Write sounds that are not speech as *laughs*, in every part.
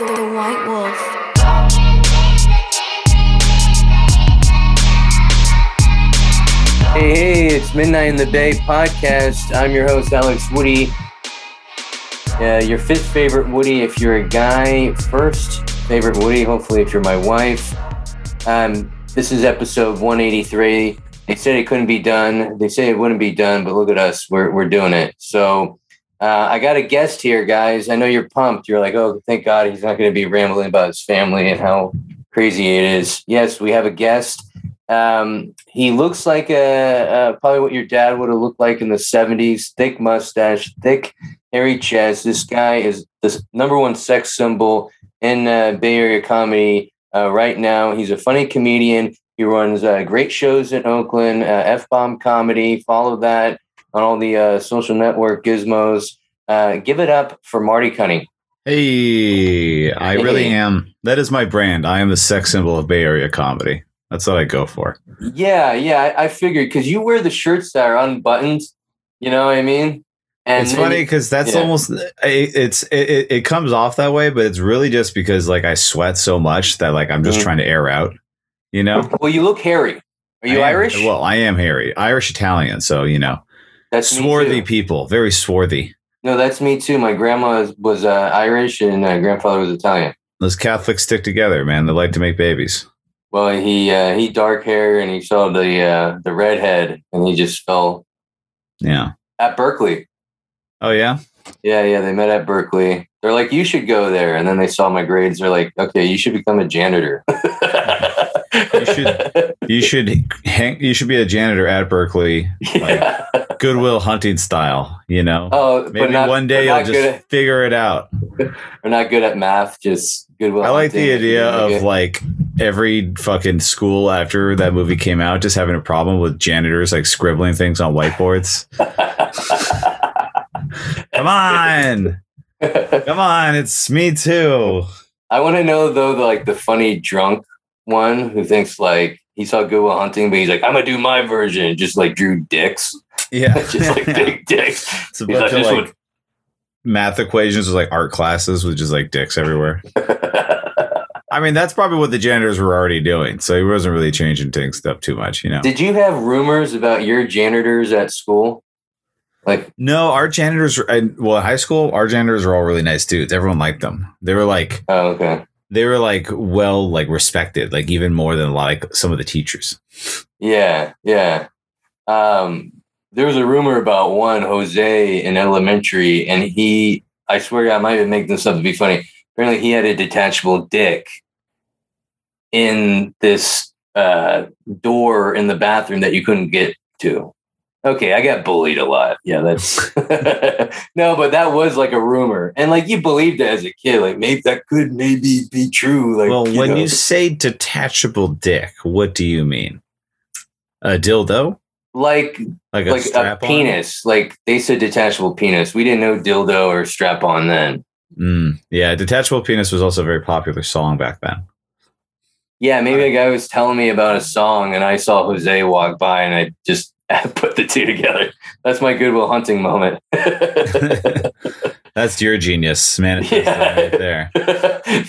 The, the White Wolf. Hey, hey, it's Midnight in the Bay podcast. I'm your host, Alex Woody. Uh, your fifth favorite Woody if you're a guy, first favorite Woody, hopefully, if you're my wife. Um, this is episode 183. They said it couldn't be done. They say it wouldn't be done, but look at us. We're, we're doing it. So uh, I got a guest here, guys. I know you're pumped. You're like, oh, thank God he's not going to be rambling about his family and how crazy it is. Yes, we have a guest. Um, he looks like a, uh, probably what your dad would have looked like in the 70s thick mustache, thick, hairy chest. This guy is the number one sex symbol in uh, Bay Area comedy uh, right now. He's a funny comedian. He runs uh, great shows in Oakland, uh, F Bomb Comedy. Follow that on all the uh, social network gizmos. Uh, give it up for Marty Cunning. Hey, I really am. That is my brand. I am the sex symbol of Bay Area comedy. That's what I go for. Yeah, yeah, I, I figured because you wear the shirts that are unbuttoned. You know what I mean? And it's funny because that's yeah. almost it- it's it, it, comes off that way, but it's really just because like I sweat so much that like I'm just Mhm. trying to air out. You know? Well, you look hairy. Are you I am- Irish? Well, I am hairy, Irish Italian. So you know, that's me swarthy people, very swarthy. No, that's me too. My grandma was, was uh, Irish and uh, grandfather was Italian. Those Catholics stick together, man. They like to make babies. Well, he uh, he dark hair and he saw the uh, the redhead and he just fell Yeah. at Berkeley. Oh yeah. Yeah, yeah, they met at Berkeley. They're like, you should go there, and then they saw my grades. They're like, okay, you should become a janitor. *laughs* You should- You should hang. You should be a janitor at Berkeley, yeah. *laughs* Good Will Hunting style. You know. Oh, Maybe not, one day you'll just at, figure it out. *laughs* we're not good at math. Just goodwill. I like the idea of like every fucking school after that movie came out just having a problem with janitors like scribbling things on whiteboards. *laughs* Come on. Come on. It's me too. I want to know though, the, like the funny drunk one who thinks like he saw Good Will Hunting, but he's like, I'm gonna do my version. Just like drew dicks, Yeah. *laughs* just like big *laughs* dicks. it's a bunch like, of "This like math equations with like art classes with just like dicks everywhere. *laughs* I mean, that's probably what the janitors were already doing. So he wasn't really changing things up too much, you know. Did you have rumors about your janitors at school? Like, No, our janitors, well, high school, our janitors were all really nice dudes. Everyone liked them. They were like, oh, okay, they were like well, like respected, like even more than like some of the teachers. yeah, yeah. Um, there was a rumor about one Jose in elementary, and he, I swear, I might even make this up to be funny. Apparently, he had a detachable dick in this uh, door in the bathroom that you couldn't get to. Okay, I got bullied a lot. Yeah, that's *laughs* no, but that was like a rumor, and like you believed it as a kid. Like maybe that could maybe be true. Like, well, when know. you say detachable dick, what do you mean? A dildo, like like a like a penis, like they said detachable penis. We didn't know dildo or strap on then. Mm, yeah, detachable penis was also a very popular song back then. Yeah, maybe a guy was telling me about a song, and I saw Jose walk by, and I just *laughs* put the two together. That's my Good Will Hunting moment. *laughs* *laughs* That's your genius, man. Yeah. right there.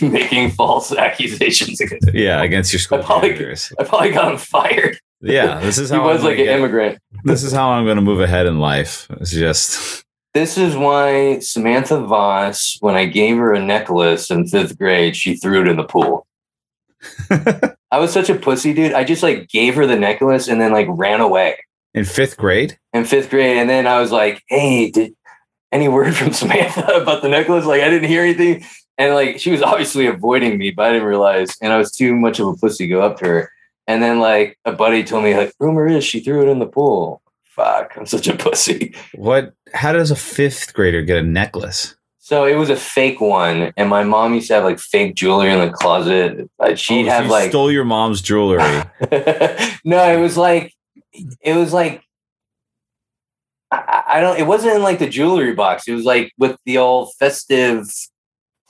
Making false accusations against. Yeah, against your school I probably-. I probably got him fired. Yeah, this is He was I'm like an get- immigrant. this is how I'm going to move ahead in life. It's just This is why Samantha Voss, when I gave her a necklace in fifth grade, she threw it in the pool. I was such a pussy, dude. I just like gave her the necklace and then like ran away in fifth grade. in fifth grade. And then I was like, hey, did any word from *laughs* Samantha about the necklace? Like, I didn't hear anything. And like, she was obviously avoiding me, but I didn't realize. And I was too much of a pussy to go up to her. And then like a buddy told me, like, rumor is she threw it in the pool. Fuck, I'm such a pussy. What? How does a fifth grader get a necklace? So it was a fake one, and my mom used to have like fake jewelry in the closet. She'd Oh, have like stole your mom's jewelry. *laughs* no, it was like Mm. it was like I, I don't. It wasn't in like the jewelry box. It was like with the old festive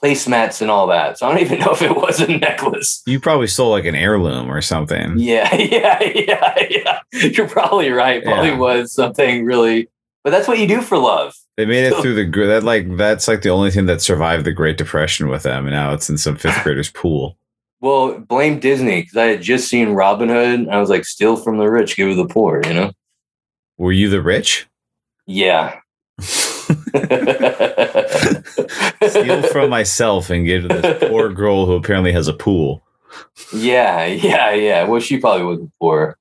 placemats and all that. So I don't even *laughs* know if it was a necklace. you probably stole like an heirloom or something. Yeah, *laughs* yeah, yeah, yeah. You're probably right. Probably Yeah. was something really But that's what you do for love. They made it through the that like that's like the only thing that survived the Great Depression with them, and now it's in some fifth grader's pool. Well, blame Disney because I had just seen Robin Hood. And I was like, steal from the rich, give to the poor. You know? Were you the rich? Yeah. *laughs* Steal from myself and give to this poor girl who apparently has a pool. Yeah, yeah, yeah. Well, she probably wasn't poor.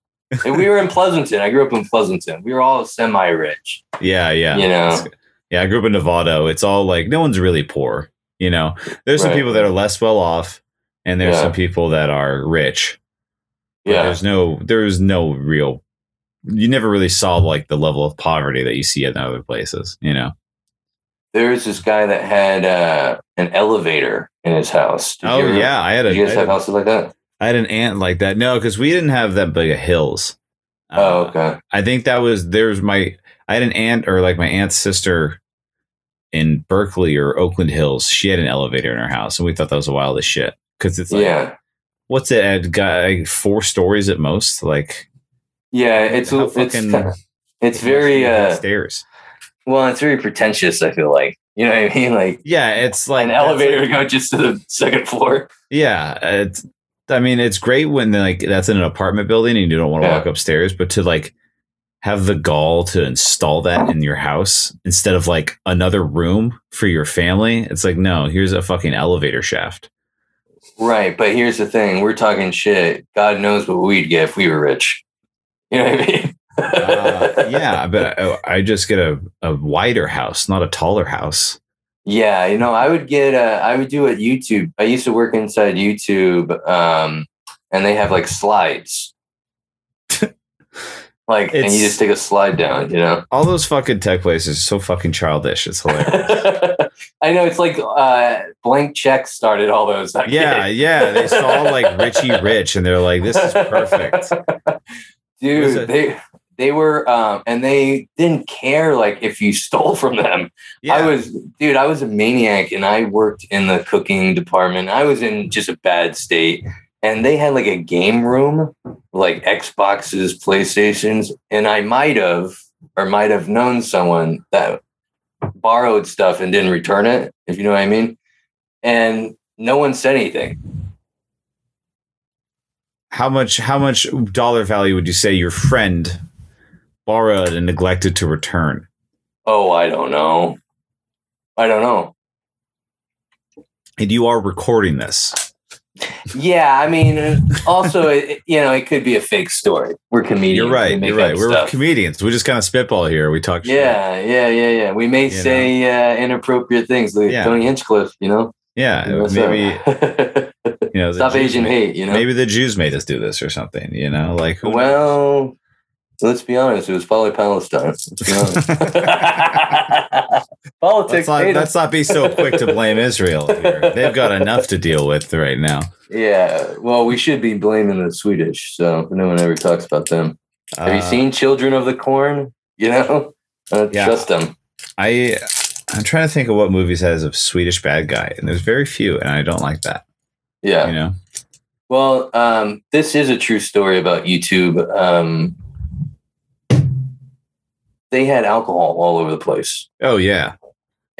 And we were in Pleasanton. I grew up in Pleasanton. We were all semi-rich. Yeah, yeah. You know? Yeah, I grew up in Nevada. It's all like no one's really poor. You know, there's some people that are less well off, and there's Yeah. some people that are rich. Yeah, there's no there's no real. You never really saw like the level of poverty that you see in other places. You know. there was this guy that had uh, an elevator in his house. Did oh ever- yeah, I had a you guys I have houses like that? I had an aunt like that. No, because we didn't have that big of hills. Oh, Uh, okay. I think that was there's my I had an aunt or like my aunt's sister in Berkeley or Oakland Hills. She had an elevator in her house, and we thought that was the wildest shit because it's like yeah, what's it at got like, four stories at most like yeah. It's how it's fucking- it's very uh, stairs well, it's very pretentious. I feel like you know what I mean, *laughs* like yeah it's like an elevator like- to go just to the second floor. yeah it's i mean it's great when like that's in an apartment building and you don't want to Yeah. walk upstairs but to like have the gall to install that in your house instead of like another room for your family it's like no here's a fucking elevator shaft Right, but here's the thing: we're talking shit. God knows what we'd get if we were rich. You know what I mean? uh, yeah but I, *laughs* I just get a, a wider house not a taller house Yeah, you know, I would get uh I would do it YouTube. I used to work inside YouTube um and they have like slides. *laughs* like and you just take a slide down, you know. all those fucking tech places are so fucking childish it's *laughs* hilarious I know it's like uh blank check started all those. Yeah yeah they saw like richie *laughs* rich and they're like this is perfect *laughs* Dude, it- they they were um and they didn't care like if you *laughs* stole from them. yeah I was, dude, I was a maniac and I worked in the cooking department. I was in just a bad state. And they had like a game room, like Xboxes, PlayStations. And I might have, or might have known someone that borrowed stuff and didn't return it, if you know what I mean. And no one said anything. how much how much dollar value would you say your friend borrowed and neglected to return Oh, I don't know. I don't know. and you are recording this Yeah, I mean, also, it, you know, it could be a fake story. We're comedians. you're right you're right we're stuff. comedians we just kind of spitball here we talk shit. Yeah, yeah, yeah, yeah. We may You say uh, inappropriate things like Yeah. Tony Hinchcliffe, you know? yeah What's maybe you know *laughs* Stop Jews Asian made- hate, you know? maybe the jews made us do this or something you know like who Well, let's be honest. It was probably Palestine. Let's be honest. *laughs* Politics. let's not, let's not be so quick to blame israel here they've got enough to deal with right now yeah. Well, we should be blaming the Swedish, so no one ever talks about them. Have you Uh, seen Children of the Corn? You know, I don't Yeah. trust them. i i'm trying to think of what movies has a swedish bad guy and there's very few and i don't like that Yeah. you know Well, um, this is a true story about YouTube. Um, they had alcohol all over the place, oh yeah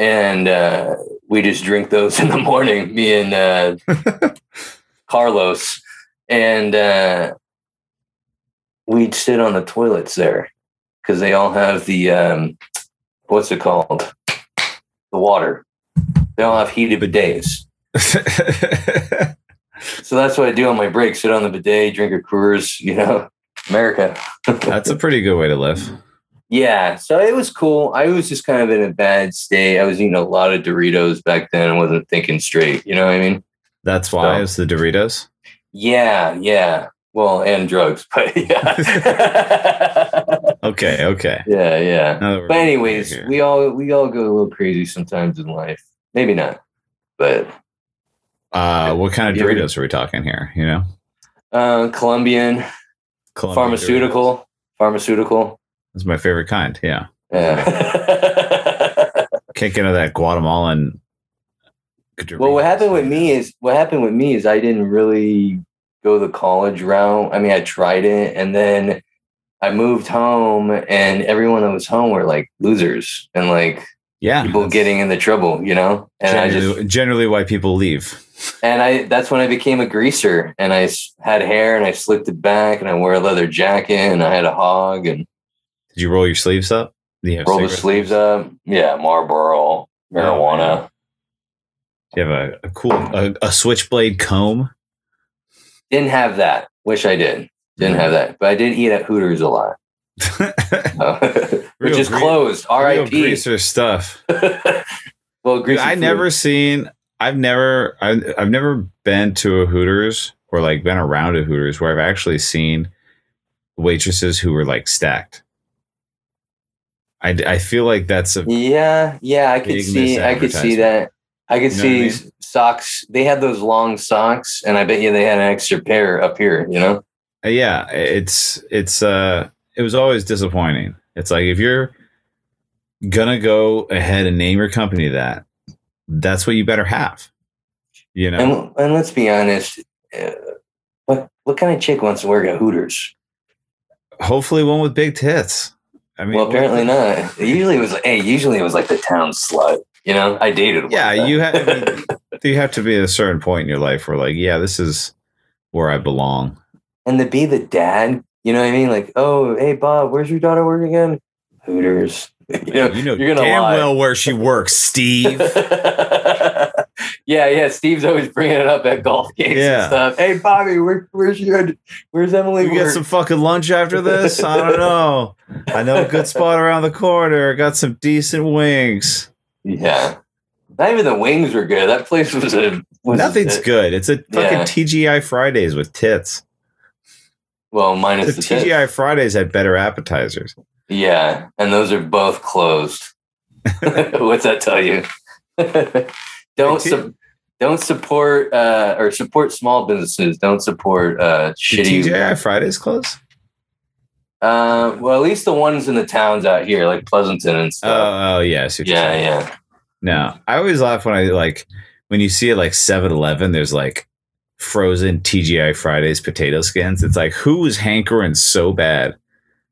and uh, we just drink those *laughs* in the morning. Me and uh, *laughs* Carlos, and uh, we'd sit on the toilets there because they all have the um, what's it called? The water. They all have heated bidets. *laughs* So that's what I do on my break: sit on the bidet, drink a Coors. You know, America. That's a pretty good way to live. Yeah, so it was cool. I was just kind of in a bad state. I was eating a lot of Doritos back then. I wasn't thinking straight. You know what I mean? That's why So- it's the Doritos. Yeah, yeah. Well, and drugs, *laughs* but yeah, *laughs* Okay, okay. yeah, yeah. Now that we're But anyways, we all we all go a little crazy sometimes in life. Maybe not, but uh, what kind of Doritos are we talking here? You know, uh, Colombian, Colombian pharmaceutical, Doritos. pharmaceutical. That's my favorite kind. Yeah, Yeah. *laughs* get into that Guatemalan. Well, what happened with me is what happened with me is I didn't really go the college route. I mean, I tried it, and then I moved home, and everyone that was home were like losers and like Yeah. people getting into trouble, you know. And I generally, just generally why people leave. and I that's when I became a greaser, and I had hair, and I slicked it back, and I wore a leather jacket, and I had a hog, and Did you roll your sleeves up? Do you have roll the sleeves up. Yeah, Marlboro, marijuana. Oh, Do you have a, a cool a, a switchblade comb? Didn't have that. Wish I did. Didn't have that, but I did eat at Hooters a lot, *laughs* *laughs* which is closed. R.I.P. greaser stuff. *laughs* well, Dude, I food. never seen. I've never. I, I've never been to a Hooters or like been around a Hooters where I've actually seen waitresses who were like stacked. I, I feel like that's a Yeah, yeah, I could see. I could see that. I could You know what I see socks. They had those long socks, and I bet you they had an extra pair up here. You know. Uh, yeah it's it's uh it was always disappointing it's like if you're gonna go ahead and name your company that that's what you better have you know And and let's be honest, uh, what what kind of chick wants to work at Hooters? hopefully one with big tits i mean well, apparently not. Usually it was hey, usually it was like the town slut. You know, I dated. one yeah you have *laughs* I mean, you have to be at a certain point in your life where like yeah this is where i belong and to be the dad. You know what I mean? Like, oh, hey Bob, where's your daughter work again? Hooters. *laughs* You know, you know you're gonna damn lie. well where she works steve *laughs* yeah, yeah. Steve's always bringing it up at golf games Yeah. and stuff. Hey, Bobby, where, where's your, where's Emily? we get some fucking lunch after *laughs* this i don't know i know a good spot around the corner got some decent wings yeah. Not even the wings were good. That place was a was Nothing's a- good. It's a fucking Yeah. TGI Fridays with tits. Well, minus The the tits. TGI Fridays had better appetizers. Yeah, and those are both closed. *laughs* *laughs* What's that tell you? Don't su- don't support uh, or support small businesses. Don't support uh, shitty. TGI Fridays close? Uh, well, at least the ones in the towns out here, like Pleasanton and Oh, stuff. oh yeah. I see yeah, yeah. No, I always laugh when I like when you see it like 7-Eleven. There's like frozen TGI Fridays potato skins. It's like who was hankering so bad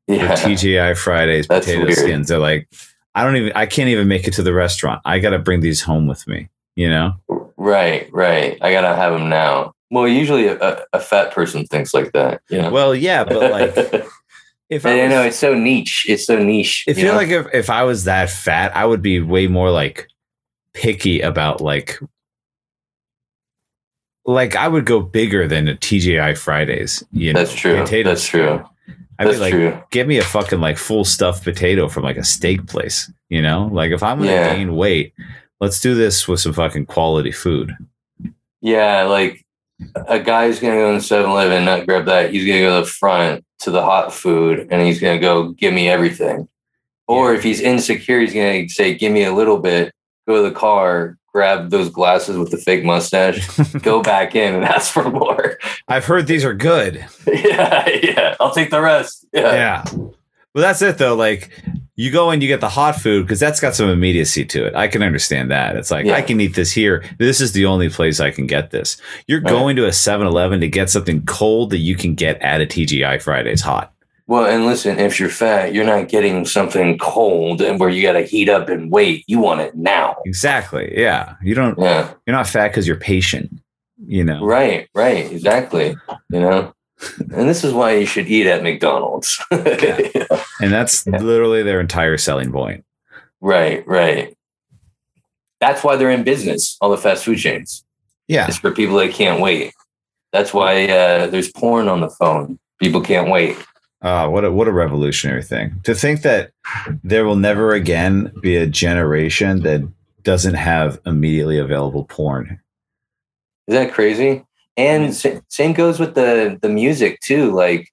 for TGI Fridays That's potato weird. skins? They're like, I don't even. I can't even make it to the restaurant. I got to bring these home with me. You know. Right, right. I gotta have them now. Well, usually a, a, fat person thinks like that. You know. Well, yeah, but like *laughs* if I I know it's so niche. It's so niche. I feel know? like if, if I was that fat, I would be way more like picky about like like I would go bigger than a TGI Fridays. You know, that's true. That's true. I'd That's be like, true. give me a fucking like full stuffed potato from like a steak place. You know, like if I'm gonna Yeah. gain weight, let's do this with some fucking quality food. Yeah, like a guy's gonna go in 7-Eleven, not grab that. He's gonna go to the front to the hot food, and he's gonna go give me everything. Or if he's insecure, he's gonna say, "Give me a little bit." Go to the car, grab those glasses with the fake mustache, *laughs* go back in, and ask for more. I've heard these are good. *laughs* yeah, yeah. I'll take the rest. Yeah, Yeah. Well, that's it though. Like you go and you get the hot food because that's got some immediacy to it. I can understand that. It's like Yeah. I can eat this here. This is the only place I can get this. You're Right. going to a 7-Eleven to get something cold that you can get at a TGI Fridays hot. Well, and listen, if you're fat, you're not getting something cold and where you got to heat up and wait. You want it now. Exactly. Yeah. You don't. Yeah. You're not fat because you're patient. You know. Right, right, exactly. You know, and this is why you should eat at McDonald's. *laughs* And that's Yeah. literally their entire selling point. right, right. That's why they're in business. All the fast food chains. Yeah. It's for people that can't wait. That's why uh, there's porn on the phone. People can't wait. Uh, what a what a revolutionary thing to think that there will never again be a generation that doesn't have immediately available porn. Is that crazy? And sa- same goes with the the music too. Like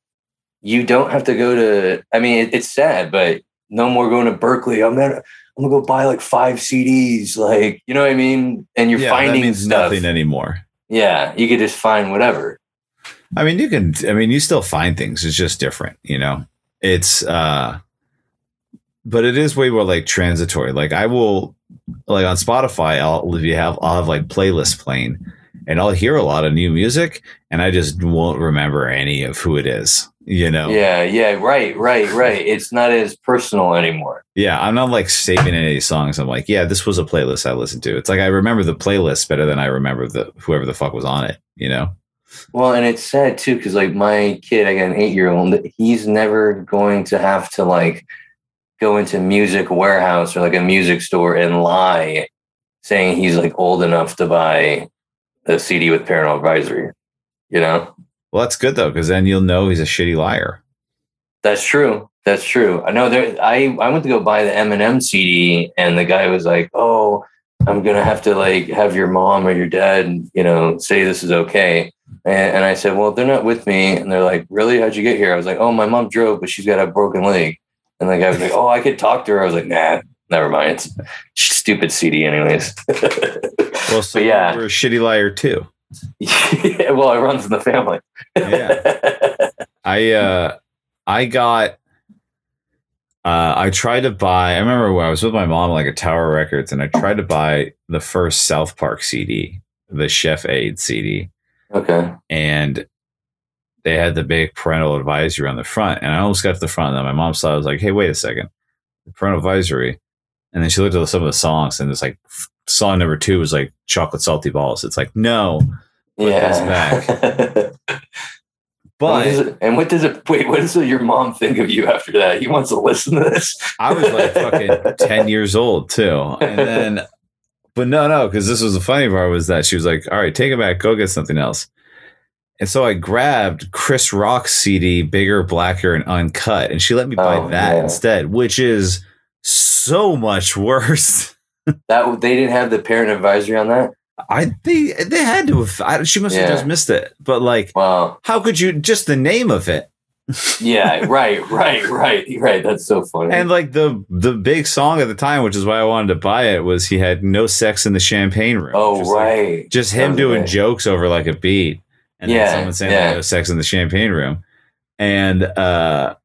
you don't have to go to. I mean, it, it's sad, but no more going to Berkeley. I'm gonna I'm gonna go buy like five CDs. Like you know what I mean? And you're Yeah, finding that means stuff. nothing anymore. Yeah, you could just find whatever. I mean, you can. I mean, you still find things. It's just different. You know. It's. uh But it is way more like transitory. Like I will, like on Spotify, I'll if you have I'll have like playlists playing, and I'll hear a lot of new music, and I just won't remember any of who it is. You know? Yeah, yeah, right, right, right. *laughs* It's not as personal anymore. Yeah, I'm not like saving any songs. I'm like, yeah, this was a playlist I listened to. It's like I remember the playlist better than I remember the whoever the fuck was on it. You know? Well, and it's sad too because like my kid, I got an eight year old. He's never going to have to like go into music warehouse or like a music store and lie saying he's like old enough to buy a CD with parental advisory. You know? Well, that's good though, because then you'll know he's a shitty liar. That's true. That's true. I know there. I I went to go buy the Eminem CD, and the guy was like, "Oh, I'm gonna have to like have your mom or your dad, you know, say this is okay." And, and I said, "Well, they're not with me." And they're like, "Really? How'd you get here?" I was like, "Oh, my mom drove, but she's got a broken leg." And the guy was like, "Oh, I could talk to her." I was like, "Nah, never mind. It's stupid CD, anyways." *laughs* well, so but yeah, you're a shitty liar too. *laughs* yeah, well, it runs in the family. yeah, *laughs* I uh, I got. Uh, I tried to buy. I remember when I was with my mom, like at Tower Records, and I tried to buy the first South Park CD, the Chef Aid CD. Okay. And they had the big parental advisory on the front, and I almost got to the front, and then my mom saw. I was like, "Hey, wait a second, the parental advisory." And then she looked at some of the songs, and it's like song number two was like chocolate salty balls. It's like no, yeah. *laughs* but and what, it, and what does it? Wait, what does your mom think of you after that? He wants to listen to this. I was like fucking *laughs* ten years old too, and then, but no, no, because this was the funny part was that she was like, "All right, take it back, go get something else." And so I grabbed Chris Rock's CD, bigger, blacker, and uncut, and she let me buy oh, that yeah. instead, which is so much worse. *laughs* that they didn't have the parent advisory on that. I they they had to have. I, she must yeah. have just missed it. But like, wow, how could you just the name of it? *laughs* yeah, right, right, right, right. That's so funny. And like the the big song at the time, which is why I wanted to buy it, was he had no sex in the champagne room. Oh, just right. Like, just him doing right. jokes over like a beat, and yeah, then someone saying yeah. like, no sex in the champagne room, and uh,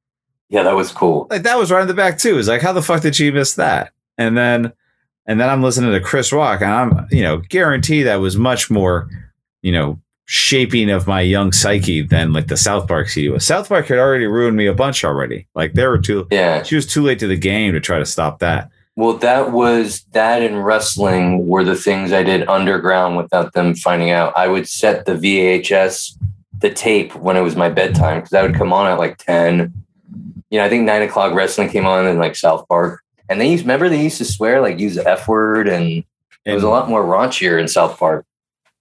yeah, that was cool. Like that was right in the back too. It's like, how the fuck did she miss that? And then and then I'm listening to Chris Rock, and I'm, you know, guarantee that was much more, you know, shaping of my young psyche than like the South Park CD was. South Park had already ruined me a bunch already. Like there were too, yeah, she was too late to the game to try to stop that. Well, that was that and wrestling were the things I did underground without them finding out. I would set the VHS, the tape when it was my bedtime because I would come on at like 10. You know, I think nine o'clock wrestling came on in like South Park. And they used, remember they used to swear, like use the F word, and it was a lot more raunchier in South Park.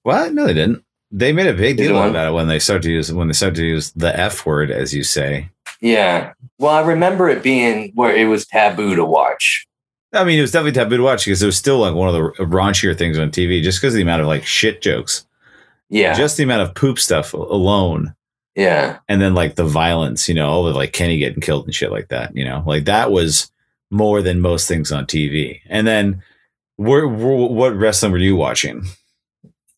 What? No, they didn't. They made a big deal about it when they started to use when they started to use the F word, as you say. Yeah. Well, I remember it being where it was taboo to watch. I mean, it was definitely taboo to watch because it was still like one of the raunchier things on TV, just because of the amount of like shit jokes. Yeah. Just the amount of poop stuff alone. Yeah. And then like the violence, you know, all the like Kenny getting killed and shit like that, you know, like that was more than most things on TV. And then, where, what wrestling were you watching?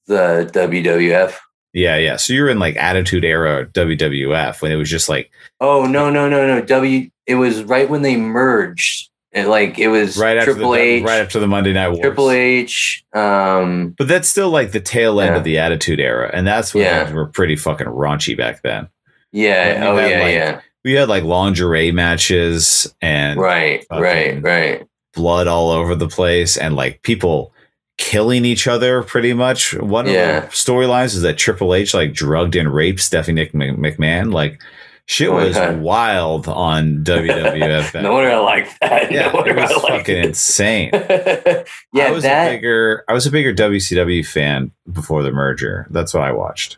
The WWF. Yeah, yeah. So you're in like Attitude Era WWF when it was just like. Oh no no no no W! It was right when they merged. It, like it was right after Triple the, H, right after the Monday Night Wars. Triple H. Um, but that's still like the tail end yeah. of the Attitude Era, and that's when yeah. were pretty fucking raunchy back then. Yeah. Oh yeah. Like, yeah we had like lingerie matches and right, right, right, blood all over the place and like people killing each other pretty much. One yeah. of the storylines is that Triple H like drugged and raped Stephanie McMahon. Like shit oh was wild on WWF. *laughs* no wonder I like that. Yeah, no it was fucking it. insane. *laughs* yeah, I was that... a bigger I was a bigger WCW fan before the merger. That's what I watched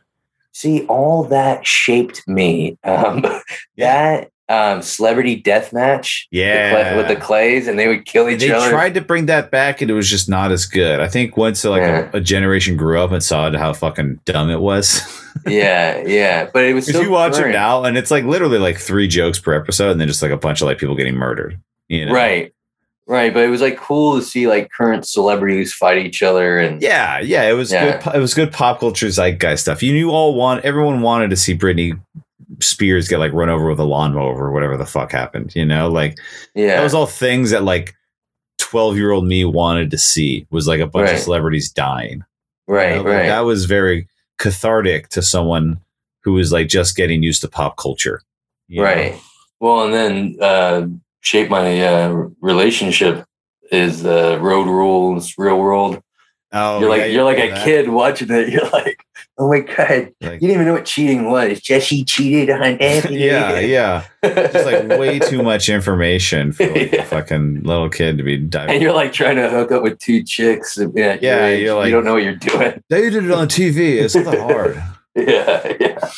see all that shaped me um, *laughs* that um, celebrity death match yeah with the clays and they would kill each they other they tried to bring that back and it was just not as good i think once like yeah. a, a, generation grew up and saw how fucking dumb it was *laughs* yeah yeah but it was if you watch current. it now and it's like literally like three jokes per episode and then just like a bunch of like people getting murdered you know? right Right, but it was like cool to see like current celebrities fight each other and yeah, yeah, it was yeah. good. It was good pop culture zeitgeist stuff. You knew all want everyone wanted to see Britney Spears get like run over with a lawnmower or whatever the fuck happened. You know, like yeah, that was all things that like twelve year old me wanted to see was like a bunch right. of celebrities dying. Right, You know, like, right. That was very cathartic to someone who was like just getting used to pop culture. you know? Right. Well, and then uh, shape my uh, relationship is the road rules, real world. Oh, you're like yeah, you're like a that. kid watching it. *laughs* You're like, oh my god, Like, you didn't even know what cheating was. Jesse cheated on *laughs* Anthony. yeah, yeah. Just like way *laughs* too much information for like Yeah. a fucking little kid to be diving. And you're like trying to hook up with two chicks. your Yeah, age. you're like- you don't know what you're doing. they did it on TV. It's not hard. Yeah, yeah.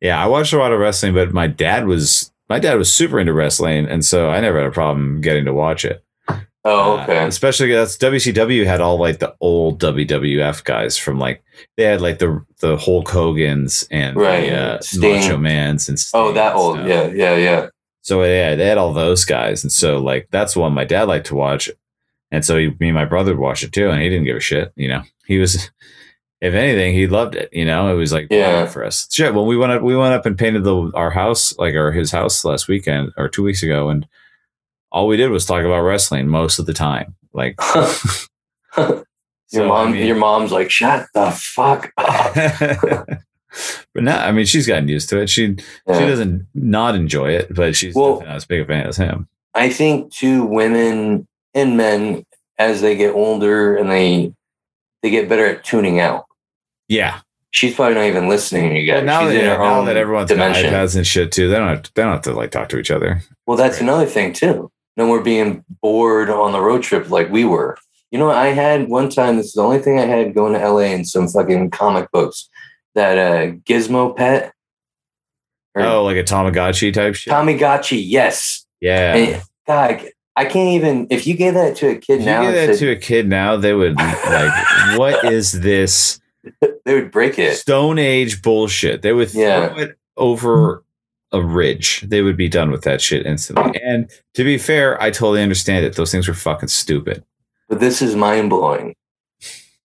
Yeah, I watched a lot of wrestling, but my dad was my dad was super into wrestling, and so I never had a problem getting to watch it. Oh, Uh, okay. especially that's WCW had all like the old WWF guys from like they had like the the Hulk Hogan's and Right, the uh, Macho Man's and oh, that old. stuff. Yeah, yeah, yeah. So yeah, they had all those guys, and so like that's one my dad liked to watch, and so he, me and my brother would watch it too, and he didn't give a shit. You know, he was, if anything, he loved it. You know, it was like Yeah. for us. Shit, when we went up, we went up and painted the our house, like our his house last weekend or two weeks ago, and all we did was talk about wrestling most of the time. Like, *laughs* your *laughs* so, mom, I mean- your mom's like, shut the fuck up. *laughs* but now, I mean, she's gotten used to it. She she doesn't not enjoy it, but she's Well- not as big a fan as him. I think too, women and men as they get older and they they get better at tuning out. Yeah, She's probably not even listening to you Well, guys. now She's that, in her now own that everyone's got iPads and shit too, they don't have to, they don't have to like talk to each other. Well, that's Right. another thing too. No more being bored on the road trip like we were. You know, I had one time. This is the only thing I had going to LA and some fucking comic books. That uh, Gizmo pet. Or Oh, like a Tamagotchi type shit. Tamagotchi. Yes. yeah. And, God, I can't even. If you gave that to a kid if now, you give that said- to a kid now, they would like, *laughs* what is this they would break it. Stone Age bullshit? They would throw Yeah. it over a ridge. They would be done with that shit instantly. And to be fair, I totally understand it. Those things were fucking stupid. But this is mind blowing.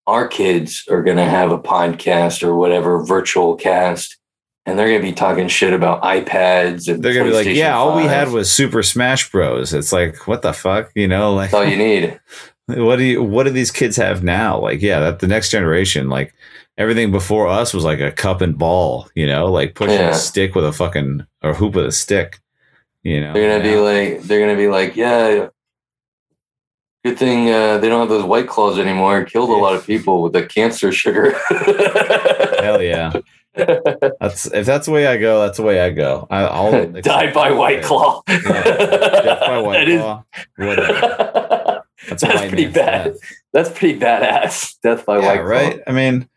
Our kids are going to have a podcast or whatever virtual cast, and they're going to be talking shit about iPads and They're gonna be like, yeah, all we had was Super Smash Bros. It's like, what the fuck, you know? Like, That's all you need. *laughs* what do you what do these kids have now like yeah that the next generation like everything before us was like a cup and ball you know like pushing Yeah. a stick with a fucking or hoop with a stick you know They're gonna be like, they're gonna be like, yeah. Good thing uh, they don't have those white claws anymore. Killed a lot of people with the cancer sugar. hell yeah *laughs* that's if that's the way i go that's the way i go I, i'll *laughs* Die by white claw. Yeah. death by *laughs* white That is- claw whatever That's, white pretty bad. death. That's pretty badass. Death by yeah, white right i mean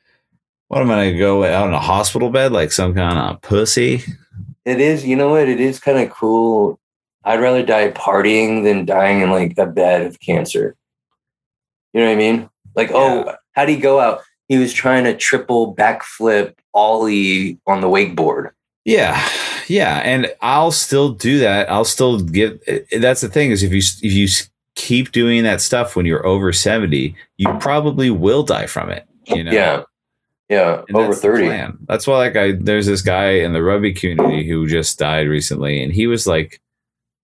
what am i gonna go out in a hospital bed like some kind of pussy It is. You know what? It is kind of cool. I'd rather die partying than dying in like a bed of cancer. You know what I mean? Like, oh, how'd he go out? He was trying to triple backflip ollie on the wakeboard. Yeah, yeah, and I'll still do that. I'll still give. That's the thing is if you if you keep doing that stuff when you're over seventy, you probably will die from it. You know. Yeah. Yeah. And over that's 30. plan. That's why, like, I there's this guy in the rugby community who just died recently, and he was like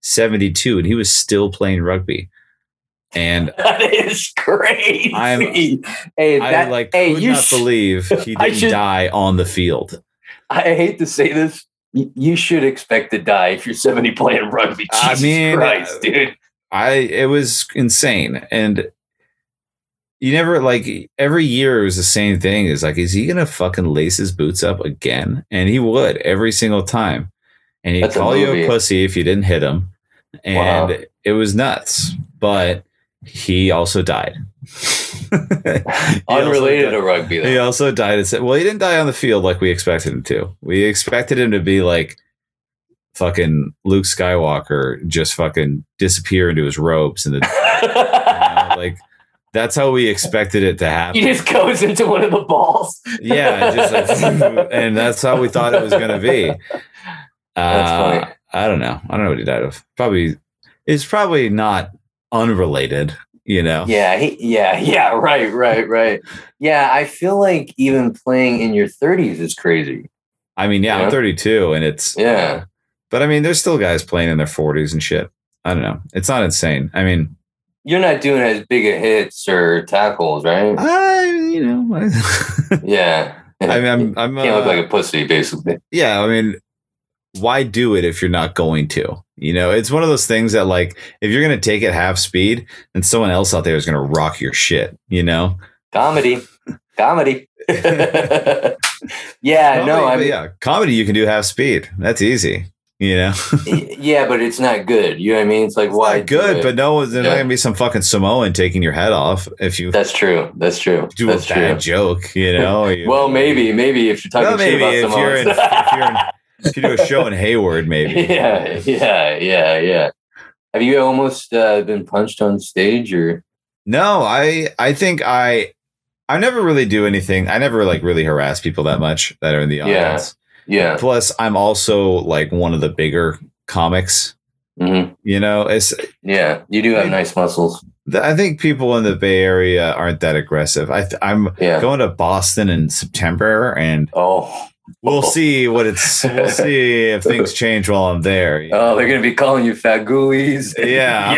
seventy two, and he was still playing rugby. And *laughs* That is crazy. I'm- hey, I that, like hey, could you not sh- believe *laughs* he didn't should- die on the field. I hate to say this. You should expect to die if you're 70 playing rugby. I Jesus mean, Christ, dude. I it was insane, and you never like every year it was the same thing. Is like, is he gonna fucking lace his boots up again? And he would every single time, and he'd That's call you a pussy if you didn't hit him, and Wow. it was nuts. But he also died. *laughs* He also Unrelated died- to rugby, he also died. Well, he didn't die on the field like we expected him to. We expected him to be like fucking Luke Skywalker, just fucking disappear into his robes and the *laughs* you know, like that's how we expected it to happen. he just goes into one of the balls. yeah, just like, *laughs* and that's how we thought it was going to be. Uh. I don't know. I don't know what he died of. Probably it's probably not unrelated. You know. Yeah, he, yeah, yeah, right, right, right. Yeah, I feel like even playing in your 30s is crazy. I mean, yeah, Yeah. I'm 32, and it's Yeah. But I mean, there's still guys playing in their 40s and shit. I don't know. It's not insane. I mean, You're not doing as big a hits or tackles, right? I you know, I, *laughs* Yeah. I mean, I'm, I'm can't look uh, like a pussy, basically. yeah. I mean, why do it if you're not going to? You know, it's one of those things that like if you're gonna take it half speed, then someone else out there is gonna rock your shit. You know? Comedy. Comedy. *laughs* *laughs* yeah, no, I mean, yeah, comedy you can do half speed. That's easy. You know, yeah, but it's not good. You know what I mean? It's like, It's why? good, but no, there's not gonna be some fucking Samoan taking your head off if you that's true. That's true. do that's a bad true. joke. You *laughs* know? you- Well, maybe, maybe if you're talking Well, shit maybe about if you're, in, if you're in, if you do a show in *laughs* Hayward, maybe. yeah, yeah, yeah, yeah. Have you almost uh, been punched on stage or? No, I I think I I never really do anything. I never like really harass people that much that are in the audience. Yeah. Plus, I'm also like one of the bigger comics. hmm You know, it's Yeah. You do have nice muscles. I think people in the Bay Area aren't that aggressive. I th- I'm Yeah. going to Boston in September, and Oh. we'll *laughs* see what it's. We'll see if things change while I'm there. Oh, know? they're gonna be calling you fat ghoulies. Yeah,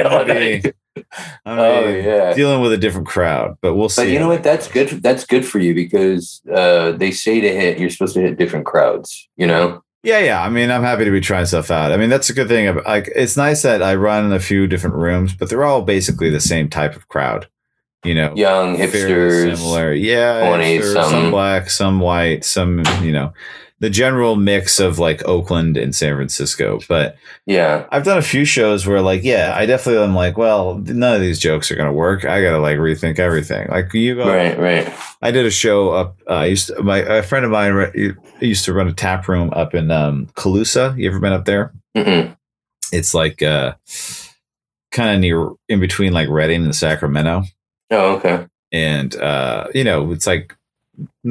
*laughs* *laughs* I'm Yelling gonna at be- you. I'm gonna Oh yeah. dealing with a different crowd, but we'll see. But you know what? That's good. That's good for you because uh, they say to hit, you're supposed to hit different crowds. You know? Yeah, yeah. I mean, I'm happy to be trying stuff out. I mean, that's a good thing. Like, it's nice that I run a few different rooms, but they're all basically the same type of crowd. You know, Young hipsters. similar. Yeah, 20s, hipsters, some black, some white, some you know, the general mix of like Oakland and San Francisco. But Yeah. I've done a few shows where, like, yeah, I definitely am like, well, none of these jokes are gonna work. I gotta like rethink everything. Like you go, Right. Right. I did a show up. Uh, I used to, my a friend of mine re- used to run a tap room up in um, Colusa. You ever been up there? Mm-mm. It's like uh, kind of near in between like Redding and Sacramento, Oh, okay. and uh, you know it's like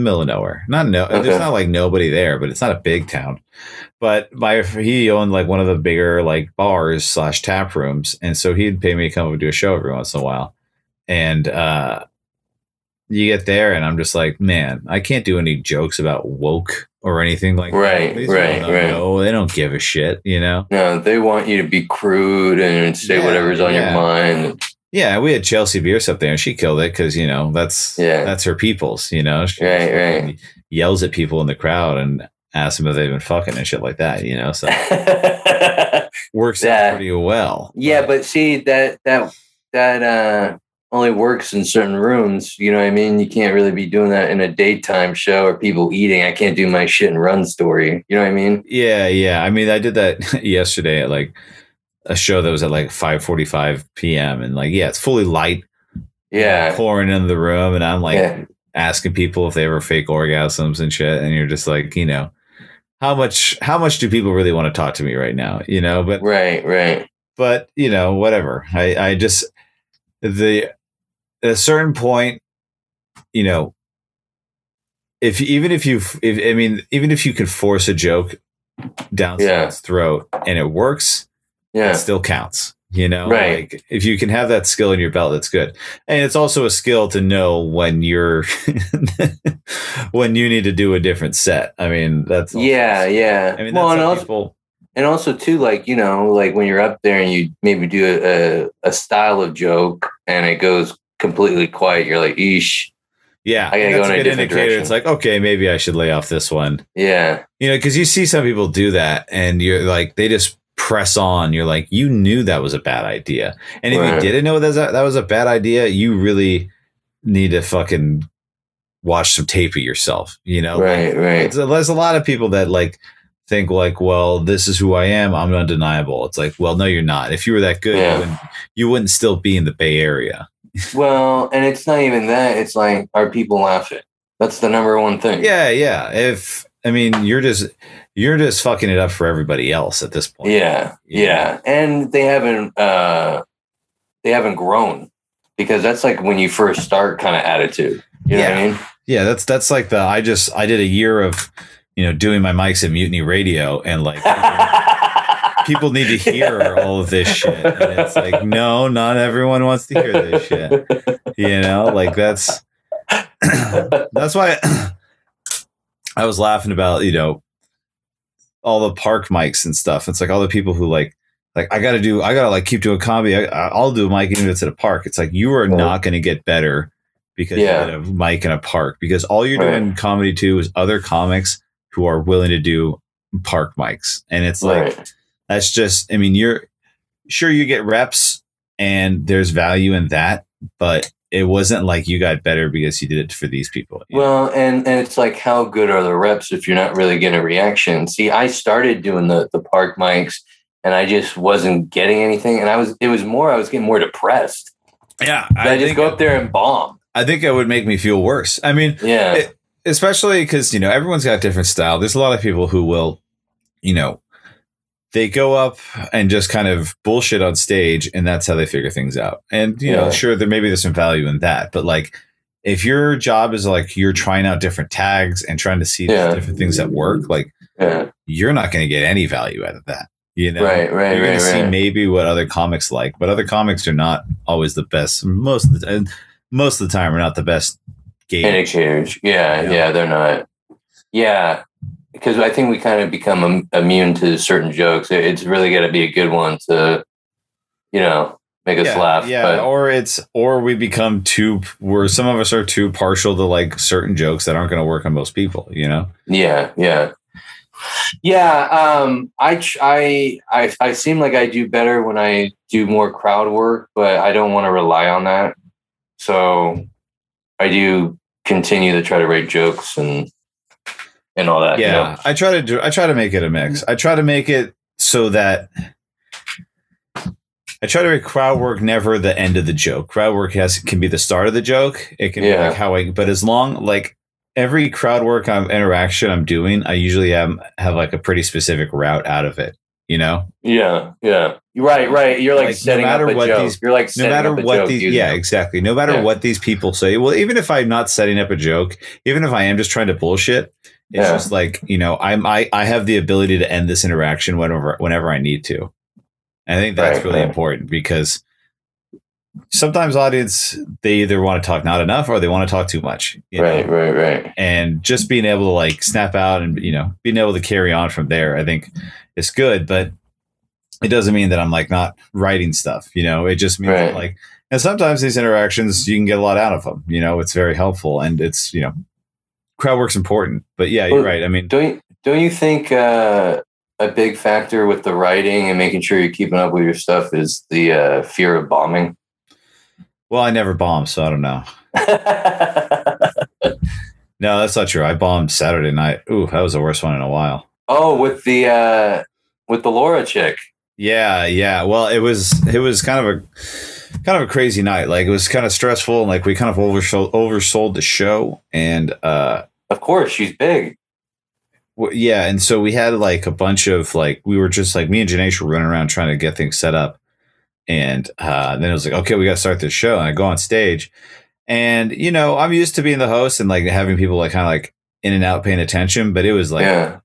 middle of nowhere. Not no, Okay. there's not like nobody there, but it's not a big town. But my he owned like one of the bigger like bars slash tap rooms, and so he'd pay me to come up and do a show every once in a while, and. uh you get there and I'm just like, man, I can't do any jokes about woke or anything like Right, that. These right, right. know. They don't give a shit, you know? No, they want you to be crude and say Yeah, whatever's on yeah. your mind. Yeah, we had Chelsea Bierce up there and she killed it because, you know, that's Yeah. that's her people's, you know? She Right, right. yells at people in the crowd and asks them if they've been fucking and shit like that, you know? So *laughs* works Yeah. out pretty well. yeah, but see that that that uh only works in certain rooms. You know what I mean? You can't really be doing that in a daytime show or people eating. I can't do my shit and run story. You know what I mean? Yeah, yeah. I mean, I did that *laughs* yesterday at like a show that was at like 5:45 p.m. and like yeah, it's fully light Yeah. pouring into the room and I'm like yeah. asking people if they ever fake orgasms and shit and you're just like, you know, how much how much do people really want to talk to me right now, you know? But Right, right. but you know, whatever. I I just the at a certain point, you know, if even if you if I mean even if you can force a joke down Yeah. someone's throat and it works, Yeah. it still counts. You know, Right. like if you can have that skill in your belt, that's good. And it's also a skill to know when you're *laughs* when you need to do a different set. I mean, that's Yeah, yeah. I mean, well, that's and also, people. and also too, like you know, like when you're up there and you maybe do a, a, a style of joke and it goes completely quiet, you're like, "Eesh." Yeah, I gotta go that's in a good different indicator. direction. It's like okay, maybe I should lay off this one. Yeah, You know, because you see some people do that, and you're like, they just press on. You're like, you knew that was a bad idea, and if Right. you didn't know that was a, that was a bad idea, you really need to fucking watch some tape of yourself. You know, right, right. It's, there's a lot of people that like think like, well, this is who I am. I'm undeniable. It's like, well, no, you're not. If you were that good, Yeah. you, wouldn't, you wouldn't still be in the Bay Area. *laughs* Well, and it's not even that. It's like, are people laughing? That's the number one thing. Yeah, yeah. If I mean, you're just you're just fucking it up for everybody else at this point. Yeah, yeah, and they haven't uh they haven't grown because that's like when you first start kind of attitude. You know what I mean? Yeah, that's that's like the I just I did a year of you know doing my mics at Mutiny Radio and like *laughs* people need to hear all of this shit and it's like no, not everyone wants to hear this shit. You know, like that's *clears throat* that's why *clears throat* I was laughing about you know all the park mics and stuff. It's like all the people who like like I got to do I got to like keep doing comedy. I, I'll do a mic even if it's at a park. It's like you are Right. not going to get better because Yeah. you get a mic in a park. Because all you're Right. doing comedy too is other comics who are willing to do park mics, and it's like right. that's just. I mean, you're sure you get reps, and there's value in that, but it wasn't like you got better because you did it for these people. know? Well, and and it's like how good are the reps if you're not really getting a reaction? See, I started doing the the park mics, and I just wasn't getting anything, and I was it was more I was getting more depressed. yeah, I, just go up there and bomb. I think it would make me feel worse. I mean, Yeah, It- especially because you know everyone's got different style there's a lot of people who will you know they go up and just kind of bullshit on stage and that's how they figure things out and you know sure there maybe there's some value in that but like if your job is like you're trying out different tags and trying to see Yeah. different things that work like yeah, you're not going to get any value out of that you know Right, right, you're right, to see maybe what other comics like but other comics are not always the best most of the and most of the time are not the best gauge indicators. Yeah, Yeah. yeah, they're not. Yeah, because I think we kind of become immune to certain jokes. It's really got to be a good one to, you know, make us yeah, laugh. Yeah, but, or it's or we become too where some of us are too partial to like certain jokes that aren't going to work on most people. You know? Yeah, yeah, yeah. Um, I, I, I, I seem like I do better when I do more crowd work, but I don't want to rely on that. So I do continue to try to write jokes and and all that. you Yeah, know? I try to do. I try to make it a mix. I try to make it so that. I try to make crowd work never the end of the joke. Crowd work has can be the start of the joke. It can be like how I. But as long like every crowd work um, interaction I'm doing, I usually have have like a pretty specific route out of it. You know, yeah, yeah. Right, right. You're like, Like, no matter up a what joke. these- You're like no matter what joke these yeah them. exactly no matter Yeah. what these people say well even if i'm not setting up a joke even if i am just trying to bullshit it's Yeah. just like you know i'm i i have the ability to end this interaction whenever whenever i need to i think that's Right, really right. important because sometimes audience they either want to talk not enough or they want to talk too much you know? Right, right, right. and just being able to like snap out and you know being able to carry on from there i think is good but it doesn't mean that i'm like not writing stuff you know it just means Right. like and sometimes these interactions you can get a lot out of them you know it's very helpful and it's you know crowd work's important but yeah you're Well, right i mean Don't you, don't you think uh, a big factor with the writing and making sure you're keeping up with your stuff is the uh, fear of bombing? well i never bombed so i don't know *laughs* no that's not true i bombed saturday night ooh that was the worst one in a while oh, with the uh, with the Laura chick. Yeah, yeah. Well, it was it was kind of a kind of a crazy night. Like it was kind of stressful and like we kind of oversold oversold the show and uh Of course, she's big. yeah, and so we had like a bunch of like we were just like me and Janesh were running around trying to get things set up. And uh then it was like, okay, we gotta start this show. And I go on stage and you know, I'm used to being the host and like having people like kind of like in and out paying attention, but it was like yeah,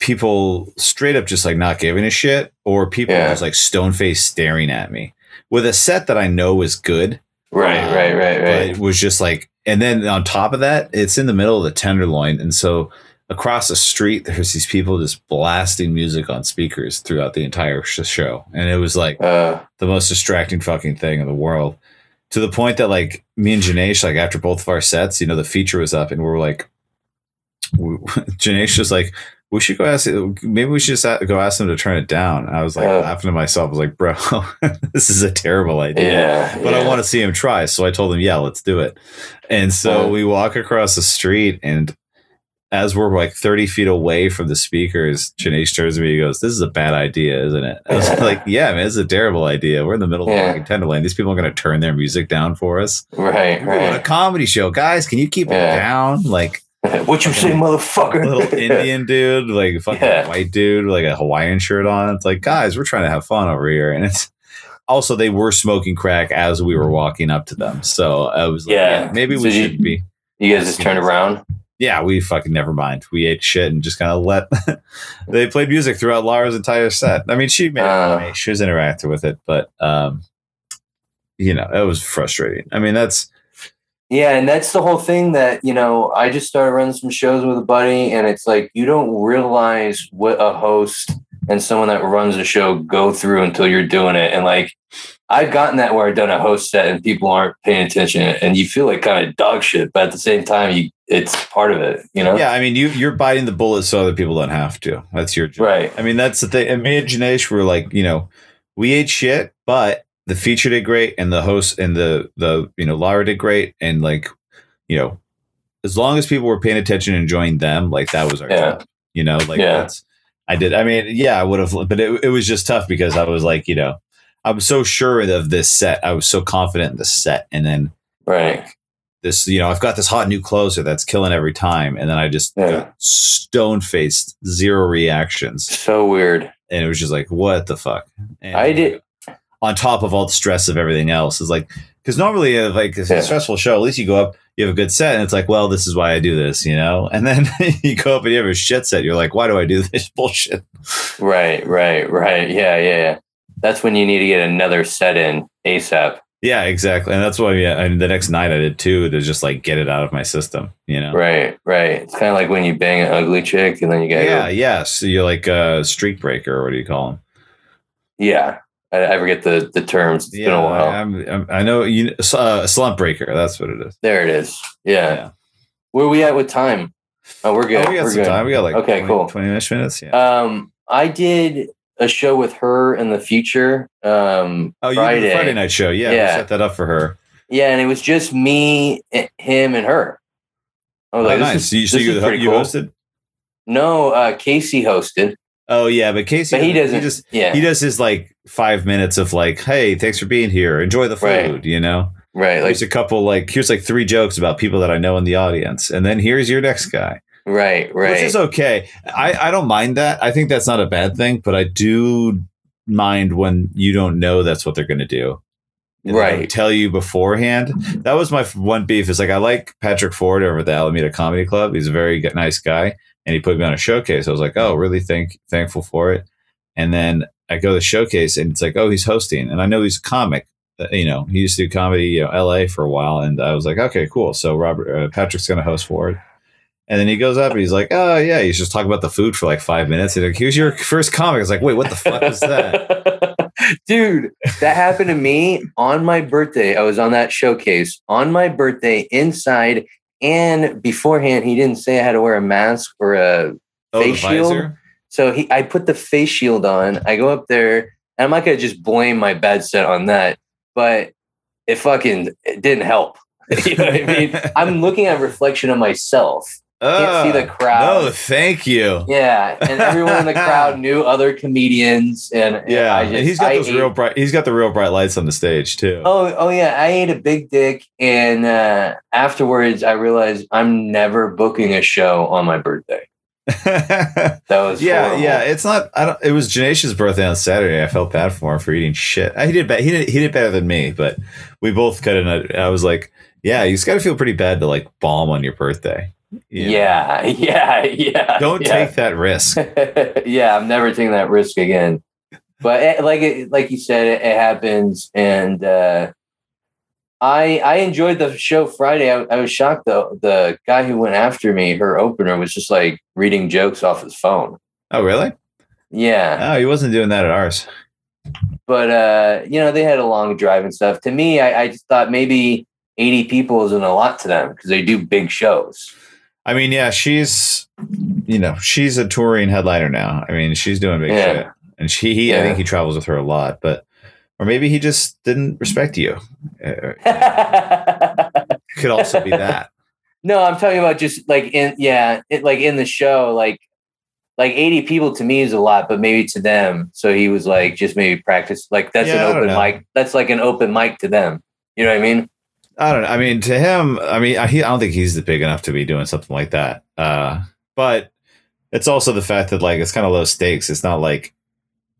people straight up just like not giving a shit or people Yeah. just like stone faced staring at me with a set that I know is good. right, um, right, right, But right. it was just like, and then on top of that, it's in the middle of the tenderloin. And so across the street, there's these people just blasting music on speakers throughout the entire sh- show. And it was like Uh, the most distracting fucking thing in the world to the point that like me and Janesh, like after both of our sets, you know, the feature was up and we were like, we, *laughs* Janesh was like, we should go ask, maybe we should just go ask them to turn it down. I was like Uh. laughing to myself. I was like, bro, *laughs* this is a terrible idea. yeah, But I want to see him try. So I told him, yeah, let's do it. And so Uh. we walk across the street and as we're like 30 feet away from the speakers, Janesh turns to me and goes, This is a bad idea, isn't it? I was like, Yeah, man, it's a terrible idea. We're in the middle of Yeah. fucking Tenderloin. These people are going to turn their music down for us. right, We're doing a comedy show. Guys, can you keep Yeah. it down? Like *laughs* what you say, motherfucker? little *laughs* Indian dude, like fucking Yeah. white dude, with, like a Hawaiian shirt on. It's like, guys, we're trying to have fun over here. And it's *laughs* also they were smoking crack as we were walking up to them. So I was like, Yeah. yeah, maybe So we should be. You guys just turned around. Yeah, we fucking never mind. We ate shit and just kind of let. they played music throughout Lara's entire set. I mean, she made it Uh. She was interactive with it, but um, you know, it was frustrating. I mean, that's Yeah, and that's the whole thing that, you know, I just started running some shows with a buddy, and it's like you don't realize what a host and someone that runs a show go through until you're doing it. And like I've gotten that where I've done a host set and people aren't paying attention, and you feel like kind of dog shit, but at the same time, you it's part of it, you know? Yeah, I mean, you you're biting the bullet so other people don't have to. That's your job. Right. I mean, that's the thing. And me and Janesh were like, you know, we ate shit, but the feature did great, and the host and the the you know Lara did great, and like, you know, as long as people were paying attention and enjoying them, like that was our Yeah. job. You know, like Yeah. that's I did. I mean, yeah, I would have, but it, it was just tough because I was like, you know, I'm so sure of this set. I was so confident in the set, and then Right. this, you know, I've got this hot new closer that's killing every time, and then I just Yeah. stone faced, zero reactions, So weird. and it was just like, what the fuck? And I did- on top of all the stress of everything else. Is like because normally, uh, like it's a stressful show. At least you go up, you have a good set, and it's like, well, this is why I do this, you know. And then *laughs* you go up and you have a shit set. You're like, why do I do *laughs* this bullshit? Right. Right. Right. Yeah. Yeah. Yeah. That's when you need to get another set in ASAP. Yeah, exactly. And that's why, yeah, and the next night I did too to just like get it out of my system, you know. Right. Right. It's kind of like when you bang an ugly chick and then you gotta Yeah, go. yeah. So you're like a streak breaker, or what do you call them? Yeah. I, I forget the the terms. It's been yeah, a while. I, I'm, I'm, I know you. Uh, slump breaker. That's what it is. there it is. Yeah. Yeah. Where we at with time? Oh, we're good. Oh, we got we're some good. time. We got like Okay, 20, cool. 20 ish minutes. Yeah. Um, I did a show with her in the future. Um, oh, you Friday. did the Friday night show. Yeah, Yeah. set that up for her. Yeah, and it was just me, eh, him, and her. I was Oh, like, nice. is- you, so you, the, you cool. hosted? No, uh, Casey hosted, Oh yeah, but Casey, but he doesn't. just yeah, he does his like five minutes of like, hey, thanks for being here. Enjoy the food. Right. You know. right, like Here's a couple like here's like three jokes about people that I know in the audience, and then here's your next guy. right, right. which is okay. I, I don't mind that. I think that's not a bad thing, but I do mind when you don't know that's what they're going to do. Right. Tell you beforehand. That was my one beef. Is like I like Patrick Ford over at the Alameda Comedy Club. He's a very nice guy, and he put me on a showcase. I was like, oh, really thank thankful for it. And then I go to the showcase, and it's like, oh, he's hosting, and I know he's a comic. Uh, You know, he used to do comedy, you know, L.A. for a while, and I was like, okay, cool. So Robert uh, Patrick's going to host for it. And then he goes up and he's like, oh, yeah, he's just talking about the food for like five minutes. And like, here's your first comic. I was like, wait, what the fuck is that? *laughs* Dude, that happened to me on my birthday. I was on that showcase on my birthday inside, and beforehand, he didn't say I had to wear a mask or a Oh, Face shield? So he, I put the face shield on. I go up there, and I'm not gonna just blame my bad set on that, but it fucking it didn't help. *laughs* you know what I mean? *laughs* I'm looking at a reflection of myself. Can't see the Ah, crowd. No, thank you. Yeah, and everyone in the crowd *laughs* knew other comedians, and and Yeah, I and he's got I those ate- real bright. He's got the real bright lights on the stage too. Oh, oh yeah, I ate a big dick, and uh, afterwards I realized I'm never booking a show on my birthday. *laughs* That was yeah, horrible. yeah. It's not. I don't. It was Janesh's birthday on Saturday. I felt bad for him for eating shit. He did. He did. He did better than me, but we both cut in. I was like, yeah, you just got to feel pretty bad to like bomb on your birthday. Know? Yeah, *laughs* yeah, yeah. Don't yeah. take that risk. *laughs* yeah, I'm never taking that risk again. But it, like it, like you said, it, it happens, and uh, I I enjoyed the show Friday. I, I was shocked though. The guy who went after me, her opener, was just like reading jokes off his phone. Oh, really? Yeah, Oh, he wasn't doing that at ours. but uh, you know they had a long drive and stuff. To me, I, I just thought maybe 80 people isn't a lot to them because they do big shows. I mean, yeah, she's, you know, she's a touring headliner now. I mean, she's doing big Yeah. shit, and she, he, I think he travels with her a lot, but, or maybe he just didn't respect you. *laughs* Could also be that. No, I'm talking about just like in yeah, it, like in the show, like like 80 people to me is a lot, but maybe to them. So he was like just maybe practice like that's Yeah, an open mic. That's like an open mic to them. You know what I mean? I don't know. I mean, to him, I mean, I, he, I don't think he's big enough to be doing something like that. Uh, but it's also the fact that like it's kind of low stakes. It's not like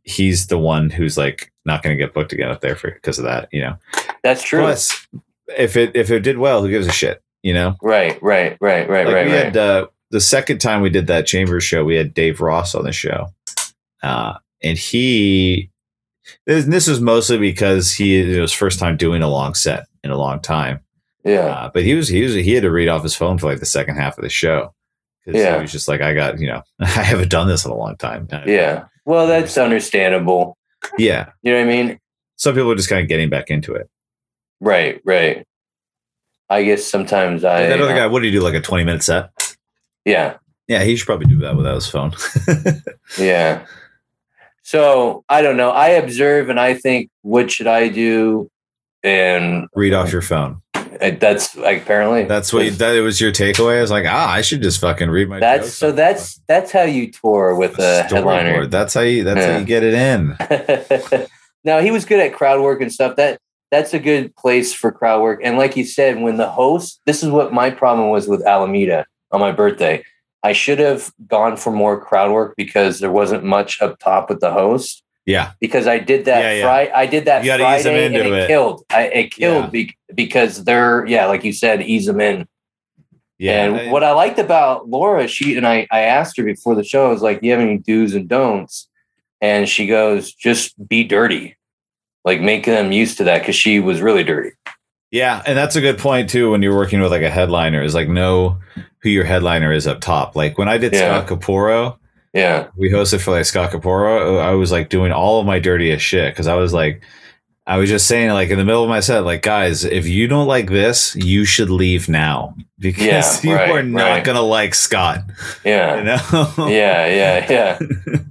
he's the one who's like not going to get booked again up there for because of that. You know. That's true. Plus, if it if it did well, who gives a shit? You know. Right, right, right, right, like right, we right. had uh, the second time we did that Chambers show, we had Dave Ross on the show, uh, and he. This, this was mostly because he it was first time doing a long set in a long time. yeah. Uh, but he was he was he had to read off his phone for like the second half of the show Yeah. he was just like, I got you know, *laughs* I haven't done this in a long time. Yeah. Well, that's understandable. yeah. You know what I mean? some people are just kind of getting back into it. Right, right. I guess sometimes I. that other guy, what did he do? Like a twenty minute set? Yeah, Yeah, he should probably do that without his phone. *laughs* yeah. So I don't know. I observe and I think, what should I do? And Read off your phone. that's like apparently That's what you, that was your takeaway. I was like, ah, I should just fucking read my. That's so that's that's how you tour with a Storyboard. headliner. That's how you. That's how you get it in. *laughs* now he was good at crowd work and stuff. That that's a good place for crowd work. And like you said, when the host, this is what my problem was with Alameda on my birthday. I should have gone for more crowd work because there wasn't much up top with the host. Yeah, Because I did that Yeah, yeah. Friday. I did that You gotta ease them Friday and it, it. killed. I, it killed Yeah. be, because they're yeah, like you said, ease them in. yeah. and I- what I liked about Laura, she and I, I asked her before the show, I was like, "Do you have any do's and don'ts?" And she goes, "Just be dirty, like make them used to that because she was really dirty." Yeah, and that's a good point too. When you're working with like a headliner, is like know who your headliner is up top. Like when I did Yeah. Scott Capurro, Yeah, we hosted for like Scott Capurro. I was like doing all of my dirtiest shit because I was like, I was just saying like in the middle of my set, like guys, if you don't like this, you should leave now *laughs* because Yeah, you right, are not right. gonna like Scott. yeah, *laughs* You know? yeah, yeah, yeah. *laughs*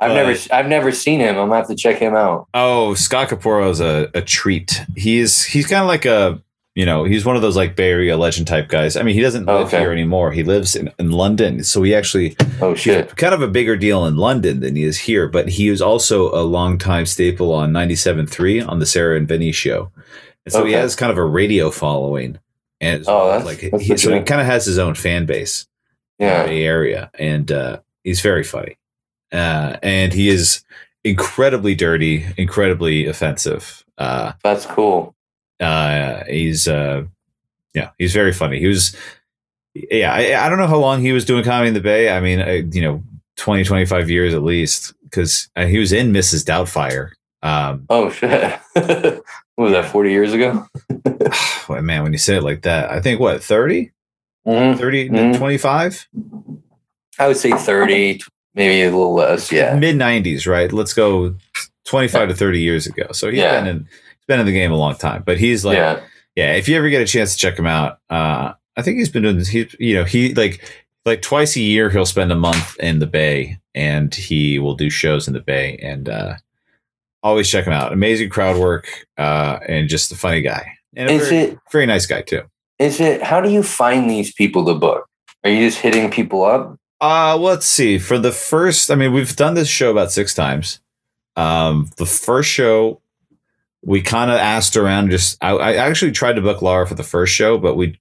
I've never, I've never seen him. I'm gonna have to check him out. Oh, Scott Capurro is a, a treat. He's he's kind of like a you know he's one of those like Bay Area legend type guys. I mean, he doesn't live Okay. here anymore. He lives in, in London, so he actually Oh shit! kind of a bigger deal in London than he is here. But he is also a longtime staple on 97.3 on the Sarah and Vinny show, and so he has kind of a radio following. And Oh, that's- like that's he, so he kind of has his own fan base in the Yeah, Bay Area, and uh, he's very funny. Uh, and he is incredibly dirty, incredibly offensive. Uh, that's cool. uh, he's uh, yeah, he's very funny. He was yeah, I, I don't know how long he was doing comedy in the Bay. I mean, uh, you know, 20, 25 years at least, because uh, he was in Mrs. Doubtfire. Um, Oh shit! *laughs* what was that? Forty years ago? *sighs* well, man, when you say it like that, I think what 30, Mhm. 30, Mhm. 25, I would say thirty, maybe a little less. Yeah, mid 90s, right? Let's go 25 to 30 years ago. So he's Yeah. been in, he's been in the game a long time, but he's like, yeah. yeah if you ever get a chance to check him out uh i think he's been doing this he you know he like like twice a year he'll spend a month in the bay and he will do shows in the bay and uh always check him out amazing crowd work uh and just a funny guy and a Is very, it? very nice guy too Is it? How do you find these people to book? Are you just hitting people up? Uh well, let's see for the first i mean we've done this show about six times um the first show we kind of asked around just I, I actually tried to book laura for the first show but we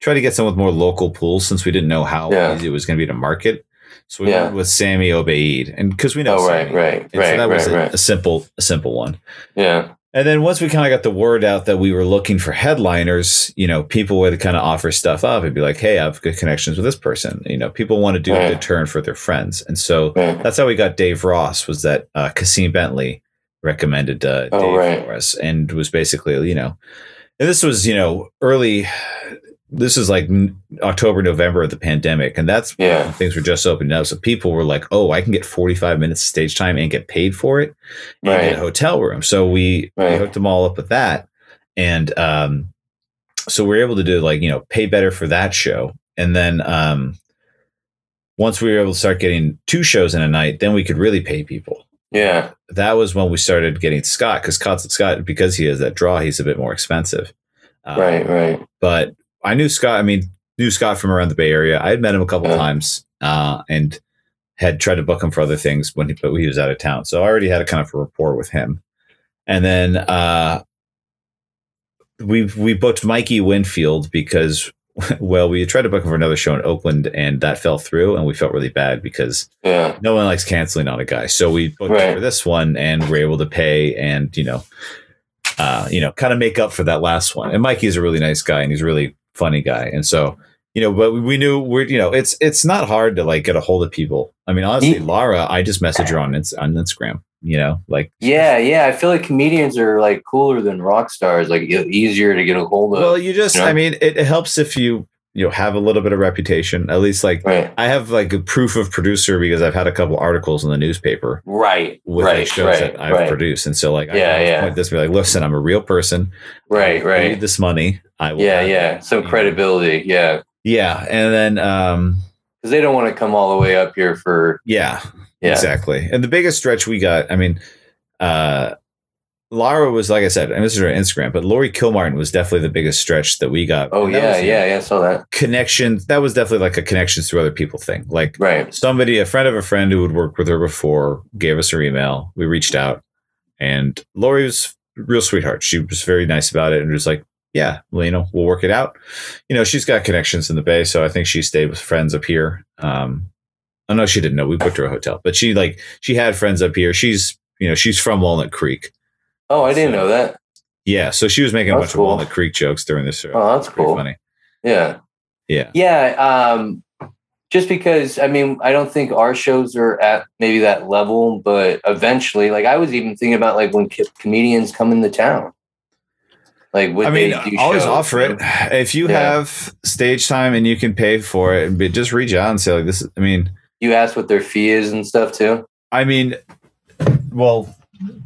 tried to get some with more local pools since we didn't know how Yeah. easy it was going to be to market so we Yeah. went with sammy obeid and because we know oh, right, Sammy. right, And so right, that was right, a, right. a simple a simple one Yeah, and then once we kind of got the word out that we were looking for headliners, you know, people would kind of offer stuff up and be like, "Hey, I have good connections with this person." You know, people want to do a good turn for their friends, and so that's how we got Dave Ross. Was that uh, Kasim Bentley recommended uh, Oh, Dave right. for us, and was basically, you know, and this was you know early. This is like October, November of the pandemic, and that's Yeah. when things were just opening up. So people were like, "Oh, I can get forty five minutes of stage time and get paid for it." Right. get a hotel room. So we, we hooked them all up with that. And um, so we are able to do like, you know, pay better for that show. And then um, once we were able to start getting two shows in a night, then we could really pay people. Yeah, That was when we started getting Scott because Scott, Scott, because he has that draw, he's a bit more expensive. Um, right, right. But I knew Scott, I mean, knew Scott from around the Bay Area. I had met him a couple times uh, and had tried to book him for other things when he, but he was out of town. So I already had a kind of a rapport with him. And then uh, we we booked Mikey Winfield because, *laughs* well, we tried to book him for another show in Oakland and that fell through. And we felt really bad because Yeah, no one likes canceling on a guy. So we booked him for this one and we're able to pay and, you know, uh, you know, kind of make up for that last one. And Mikey's a really nice guy and he's really funny guy. And so, you know, but we knew we're, you know, it's, it's not hard to like get a hold of people. I mean, honestly, Laura, I just message her on, on Instagram, you know, like, yeah, yeah. I feel like comedians are like cooler than rock stars. Like easier to get a hold of. well, you just, Yeah. I mean, it, it helps if you, you know have a little bit of reputation. At least like Right. I have like a proof of producer because I've had a couple articles in the newspaper Right. with right. like shows right. that I've right. produced, and so like Yeah, can yeah. point this be like, listen, I'm a real person. Right. I Right. need this money. I will Yeah. have it." Yeah. Some Yeah. credibility. Yeah. yeah, and then um Because they don't want to come all the way up here for. yeah, Yeah. exactly. And the biggest stretch we got, I mean, uh Lara was like I said, and this is her Instagram, but Laurie Kilmartin was definitely the biggest stretch that we got. Oh yeah. was, Yeah. Yeah. I saw that. connection that was definitely like a connections through other people thing like Right. somebody a friend of a friend who had worked with her before gave us her email we reached out and laurie was real sweetheart she was very nice about it and was like yeah well, you know we'll work it out you know she's got connections in the bay so i think she stayed with friends up here um i know she didn't know we booked her a hotel but she like she had friends up here she's you know she's from walnut creek Oh, I didn't So- know that. yeah so she was making a bunch cool. of walnut creek jokes during this show Oh, that's cool. funny Yeah. yeah Yeah. Um, just because I mean, I don't think our shows are at maybe that level, but eventually, like I was even thinking about like when co- comedians come into town, like would I mean, they do always shows, offer it. *sighs* If you Yeah. have stage time and you can pay for it, but just reach out and say like this. I mean, You ask what their fee is and stuff too. I mean, well,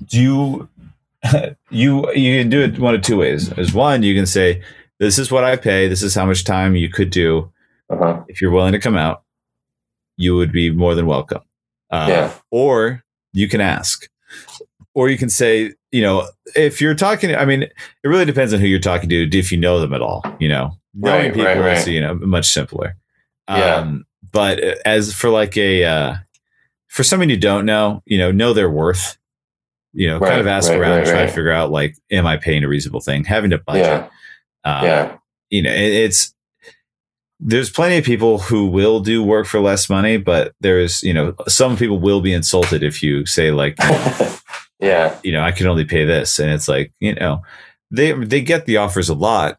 do you *laughs* you you can do it one of two ways. As one, you can say this is what I pay. This is how much time you could do. Uh-huh. If you're willing to come out, you would be more than welcome. Uh, Yeah. Or you can ask, or you can say, you know, if you're talking, I mean, it really depends on who you're talking to, if you know them at all. You know, knowing Right, people right, right. is you know much simpler. Yeah. Um, but as for like a uh, for someone you don't know, you know, know their worth. You know, kind of ask right, around, right, try right. to figure out like, am I paying a reasonable thing? Having to budget. Yeah. Uh, yeah. you know, it, it's there's plenty of people who will do work for less money, but there's you know some people will be insulted if you say like *laughs* yeah. you know I can only pay this, and it's like you know they they get the offers a lot,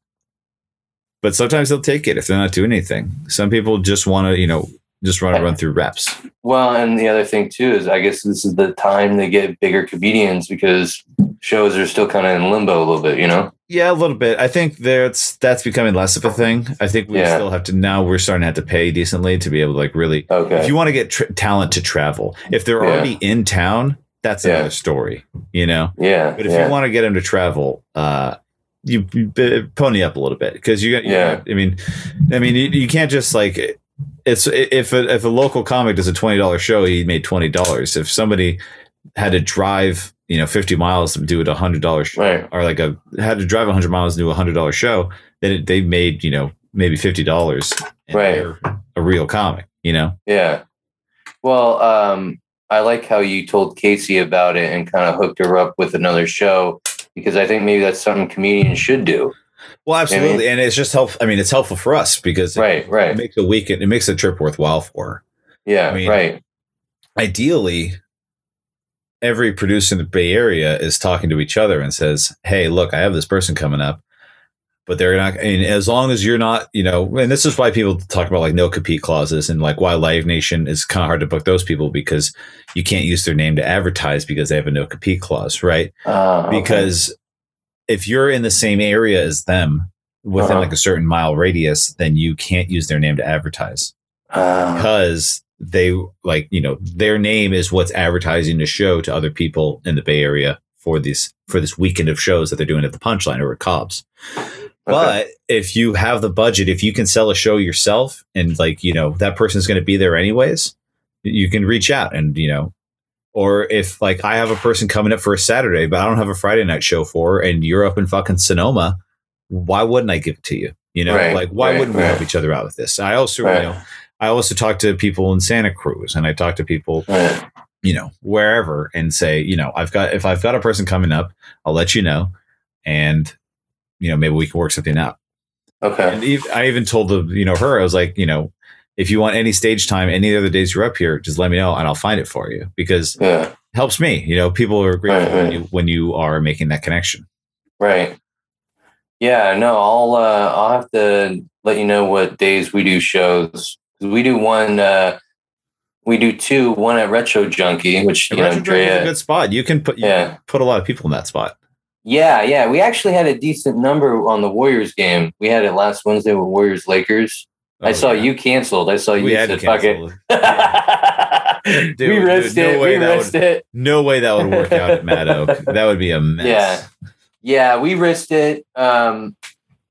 but sometimes they'll take it if they're not doing anything. Some people just want to you know just run run through reps. Well, and the other thing too is I guess this is the time they get bigger comedians because shows are still kind of in limbo a little bit, you know? Yeah, a little bit. I think that's that's becoming less of a thing. I think we Yeah. still have to now. We're starting to have to pay decently to be able to like really Okay. if you want to get tr- talent to travel, if they're Yeah. already in town, that's Yeah. another story, you know. yeah. But if you want to get them to travel, uh, you, you pony up a little bit because you got. Yeah. I mean, I mean, you, you can't just like it's if a, if a local comic does a twenty dollars show, he made twenty dollars. If somebody had to drive, you know, fifty miles to do it a hundred dollars Right. or like a had to drive hundred miles to do a hundred dollar show, then it, they made you know maybe fifty dollars. Right. A real comic, you know. Yeah. Well, um, I like how you told Casey about it and kind of hooked her up with another show because I think maybe that's something comedians should do. Well, absolutely, and it's just help. I mean, it's helpful for us because Right. it Right. makes a weekend, it makes a trip worthwhile for. her. Yeah. I mean- right. Ideally, every producer in the Bay Area is talking to each other and says, "Hey, look, I have this person coming up, but they're not." I mean, as long as you're not, you know, and this is why people talk about like no compete clauses and like why Live Nation is kind of hard to book those people because you can't use their name to advertise because they have a no compete clause, right? Uh, okay. If you're in the same area as them within Uh-huh. like a certain mile radius, then you can't use their name to advertise Uh, because they like you know their name is what's advertising the show to other people in the Bay Area for this for this weekend of shows that they're doing at the Punchline or at Cobb's. But if you have the budget, if you can sell a show yourself and like, you know, that person's going to be there anyways, you can reach out and, you know, or if like I have a person coming up for a Saturday, but I don't have a Friday night show for, and you're up in fucking Sonoma, why wouldn't I give it to you? You know, Right, like why right, wouldn't we right. help each other out with this? I also, you know, I also talk to people in Santa Cruz and I talk to people you know, wherever and say, you know, I've got, if I've got a person coming up, I'll let you know. And, you know, maybe we can work something out. Okay. And I even told the, you know, her, I was like, you know, if you want any stage time, any other days you're up here, just let me know and I'll find it for you because Yeah. it helps me. You know, people are grateful Right, when right. you, when you are making that connection. Right. Yeah, no, I'll uh, I'll have to let you know what days we do shows. We do one uh we do two, one at Retro Junkie, which you know Retro Junkie is a good spot. You can put, you Yeah. can put a lot of people in that spot. Yeah, yeah. We actually had a decent number on the Warriors game. We had it last Wednesday with Warriors Lakers. I Oh, saw yeah. you canceled. I saw you We had to said, "Fuck it." it. *laughs* we Dude, risked dude, no it. way we risked would- it. No way that would work out at *laughs* Mad Oak. That would be a mess. Yeah. Yeah, we risked it. Um,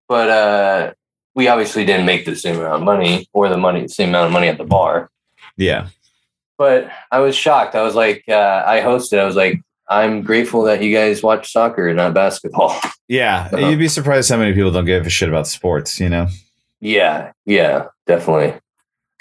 but uh, we obviously didn't make the same amount of money or the money, same amount of money at the bar. Yeah. But I was shocked. I was like, uh, I hosted. I was like, I'm grateful that you guys watch soccer, and not basketball. Yeah. *laughs* You'd be surprised how many people don't give a shit about sports, you know? Yeah, yeah, definitely.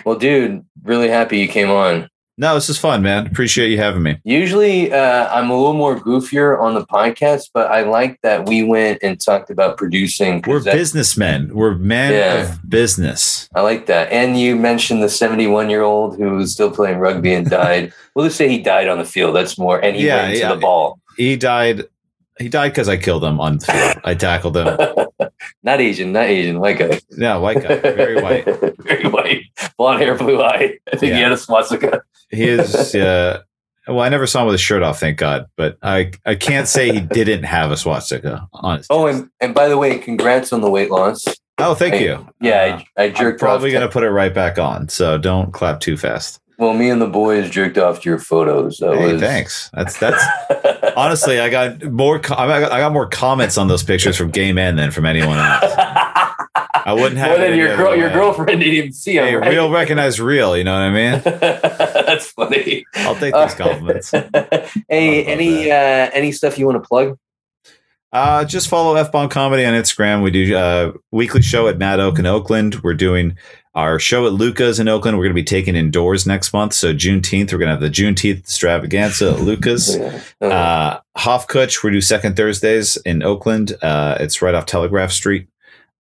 Well, dude, really happy you came on. No, this is fun, man. Appreciate you having me. Usually, uh, I'm a little more goofier on the podcast, but I like that we went and talked about producing. We're that- businessmen. We're men Yeah. of business. I like that. And you mentioned the 71 year old who was still playing rugby and died. *laughs* we'll just say he died on the field. That's more. And he Yeah, ran into yeah. the ball. He died. He died because I killed him on the field. I tackled him. *laughs* not Asian, not Asian, white guy. Yeah, white guy, very white. *laughs* very white. Blonde hair, blue eye. I think he had a swastika. He is. Uh, well, I never saw him with his shirt off, thank God. But I, I can't say he didn't have a swastika on. Oh, and, and by the way, congrats on the weight loss. oh, thank I- you. Yeah, Uh, I, I I'm probably gonna put it right back on. So don't clap too fast. well, me and the boys jerked off to your photos. That Hey, was, thanks. That's that's *laughs* honestly, I got more. I got, I got more comments on those pictures from gay men than from anyone else. *laughs* I wouldn't have. Well, then your girl, your girlfriend didn't even see him. Hey, right? real recognize real. You know what I mean? *laughs* That's funny. I'll take these compliments. hey, *laughs* any uh, any stuff you want to plug? Uh, just follow F Bomb Comedy on Instagram. We do a weekly show at Mad Oak in Oakland. We're doing our show at Luca's in Oakland. We're going to be taking indoors next month. So Juneteenth, we're going to have the Juneteenth extravaganza at Luca's. *laughs* Uh, Hofkutch, we do second Thursdays in Oakland. Uh, it's right off Telegraph Street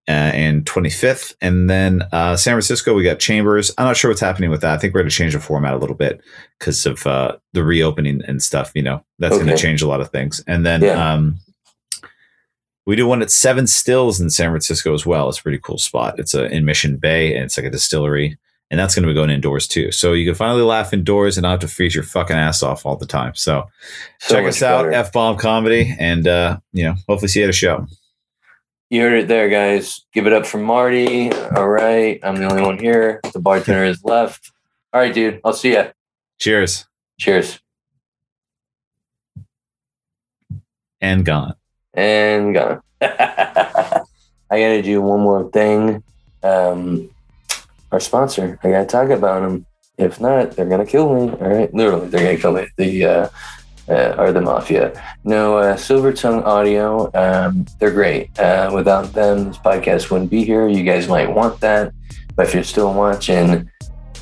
uh, and 25th. And then uh, San Francisco, we got Chambers. I'm not sure what's happening with that. I think we're going to change the format a little bit because of uh, the reopening and stuff. You know, that's going to change a lot of things. And then Yeah. um, we do one at Seven Stills in San Francisco as well. It's a pretty cool spot. It's a, in Mission Bay and it's like a distillery. And that's going to be going indoors too. So you can finally laugh indoors and not have to freeze your fucking ass off all the time. So, So check us out. F Bomb Comedy, and uh, you know, hopefully see you at a show. You heard it there, guys. Give it up for Marty. All right. I'm the only one here. The bartender is left. All right, dude. I'll see ya. Cheers Cheers. and gone. And gone. *laughs* I got to do one more thing. Um, our sponsor. I got to talk about them. If not, they're to kill me. All right. Literally, they're to kill me. The, uh, uh, are the mafia. No, uh, Silver Tongue Audio, um, they're great. Uh, without them, this podcast wouldn't be here. You guys might want that. But if you're still watching,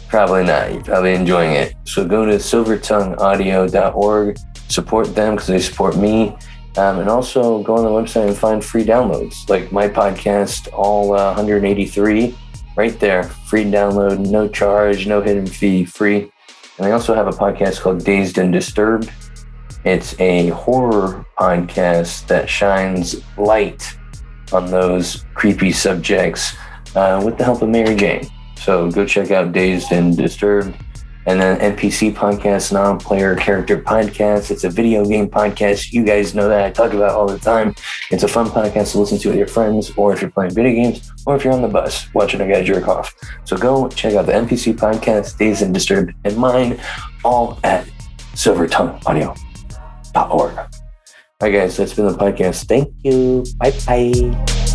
probably not. You're probably enjoying it. So go to silvertongueaudio.org, support them because they support me. Um, and also go on the website and find free downloads like my podcast, all uh, 183, right there. Free download, no charge, no hidden fee, free. And I also have a podcast called Dazed and Disturbed. It's a horror podcast that shines light on those creepy subjects uh, with the help of Mary Jane. So go check out Dazed and Disturbed. And then NPC podcast, non player character podcast. It's a video game podcast. You guys know that I talk about all the time. It's a fun podcast to listen to with your friends, or if you're playing video games, or if you're on the bus watching a guy jerk off. So go check out the NPC podcast, Dazed and Disturbed, and mine, all at silvertongueaudio.org. All right, guys, that's been the podcast. Thank you. Bye bye.